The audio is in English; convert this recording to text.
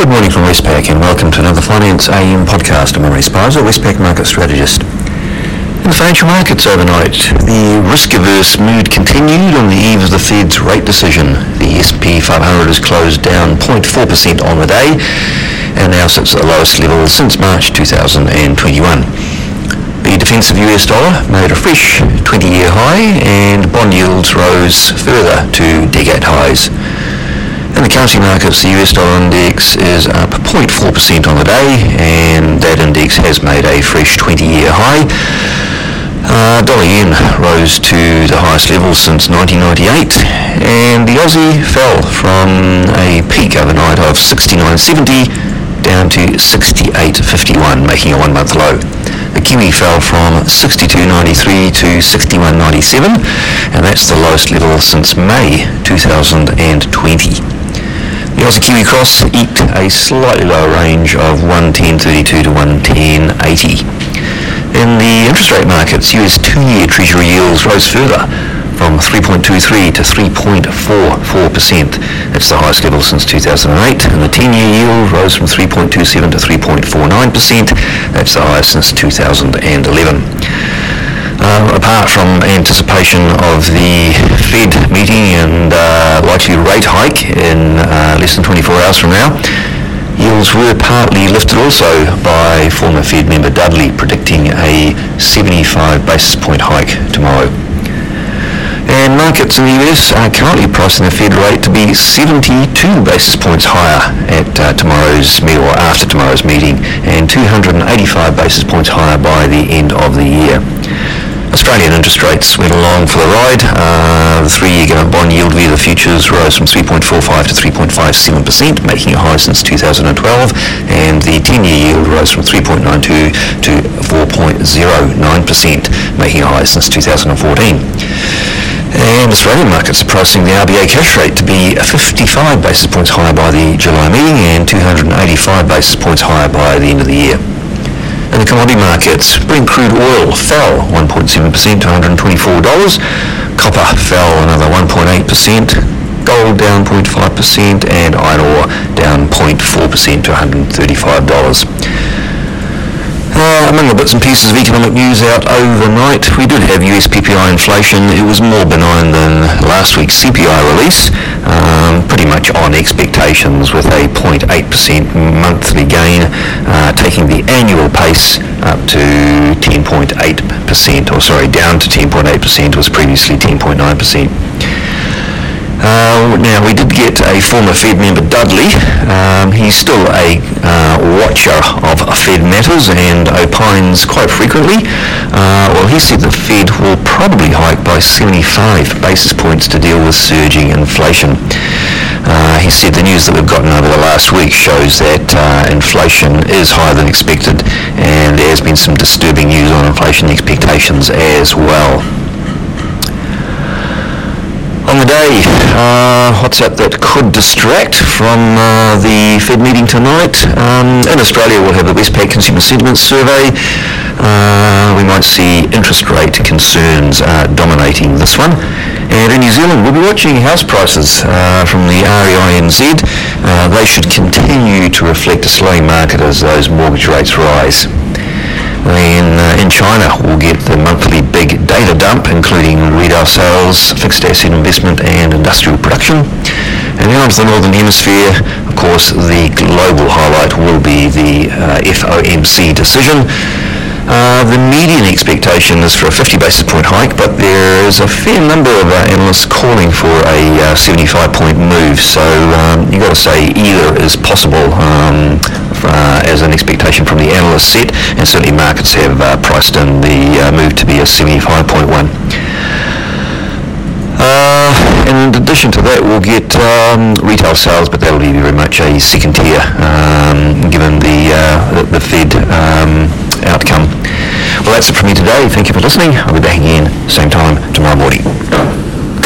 Good morning from Westpac and welcome to another Finance AM podcast. I'm Imre Speizer, Westpac Market Strategist. In the financial markets overnight, the risk-averse mood continued on the eve of the Fed's rate decision. The S&P 500 has closed down 0.4% on the day and now sits at the lowest level since March 2021. The defensive US dollar made a fresh 20-year high and bond yields rose further to decade highs. In the currency markets, the US dollar index is up 0.4% on the day, and that index has made a fresh 20-year high. Uh, dollar yen rose to the highest level since 1998, and the Aussie fell from a peak overnight of 69.70 down to 68.51, making a one-month low. The Kiwi fell from 62.93 to 61.97, and that's the lowest level since May 2020. The Aussie Kiwi Cross eked a slightly lower range of 110.32 to 110.80. In the interest rate markets, US two-year Treasury yields rose further from 3.23 to 3.44%. That's the highest level since 2008. And the 10-year yield rose from 3.27 to 3.49%. That's the highest since 2011. Uh, apart from anticipation of the Fed meeting and uh, likely hike in uh, less than 24 hours from now, yields were partly lifted also by former Fed member Dudley predicting a 75 basis point hike tomorrow. And markets in the US are currently pricing the Fed rate to be 72 basis points higher at uh, tomorrow's meeting or after tomorrow's meeting and 285 basis points higher by the end of the year. Australian interest rates went along for the ride. Uh, the three-year government bond yield via the futures rose from 3.45 to 3.57%, making it high since 2012, and the 10-year yield rose from 3.92 to 4.09%, making it high since 2014. And Australian markets are pricing the RBA cash rate to be 55 basis points higher by the July meeting and 285 basis points higher by the end of the year. In commodity markets, Brent crude oil fell 1.7% to $124. Copper fell another 1.8%. Gold down 0.5% and iron ore down 0.4% to $135. Uh, among the bits and pieces of economic news out overnight, we did have US PPI inflation. It was more benign than last week's CPI release, um, pretty much on expectations with a 0.8% monthly gain, taking the annual pace up to 10.8%, or sorry, down to 10.8% was previously 10.9%. Uh, now, we did get a former Fed member, Dudley. Um, he's still a uh, watcher of Fed matters and opines quite frequently. Uh, well, he said the Fed will probably hike by 75 basis points to deal with surging inflation. Uh, he said the news that we've gotten over the last week shows that uh, inflation is higher than expected and there has been some disturbing news on inflation expectations as well on the day. Uh, what's that that could distract from uh, the Fed meeting tonight? Um, in Australia, we'll have the Westpac Consumer Sentiment Survey. Uh, we might see interest rate concerns uh, dominating this one. And in New Zealand, we'll be watching house prices uh, from the REINZ. Uh, they should continue to reflect a slowing market as those mortgage rates rise. In, uh, in China, we'll get the monthly big data dump, including retail sales, fixed asset investment, and industrial production. And then onto the Northern Hemisphere, of course, the global highlight will be the uh, FOMC decision. Uh, the expectation is for a 50 basis point hike, but there is a fair number of uh, analysts calling for a uh, 75 point move. So um, you've got to say either is possible um, uh, as an expectation from the analyst set, and certainly markets have uh, priced in the move to be a 75.1. Uh, in addition to that, we'll get um, retail sales, but that'll be very much a second tier, um, given the, uh, the, the Fed um. Well, that's it for me today. Thank you for listening. I'll be back again same time tomorrow morning.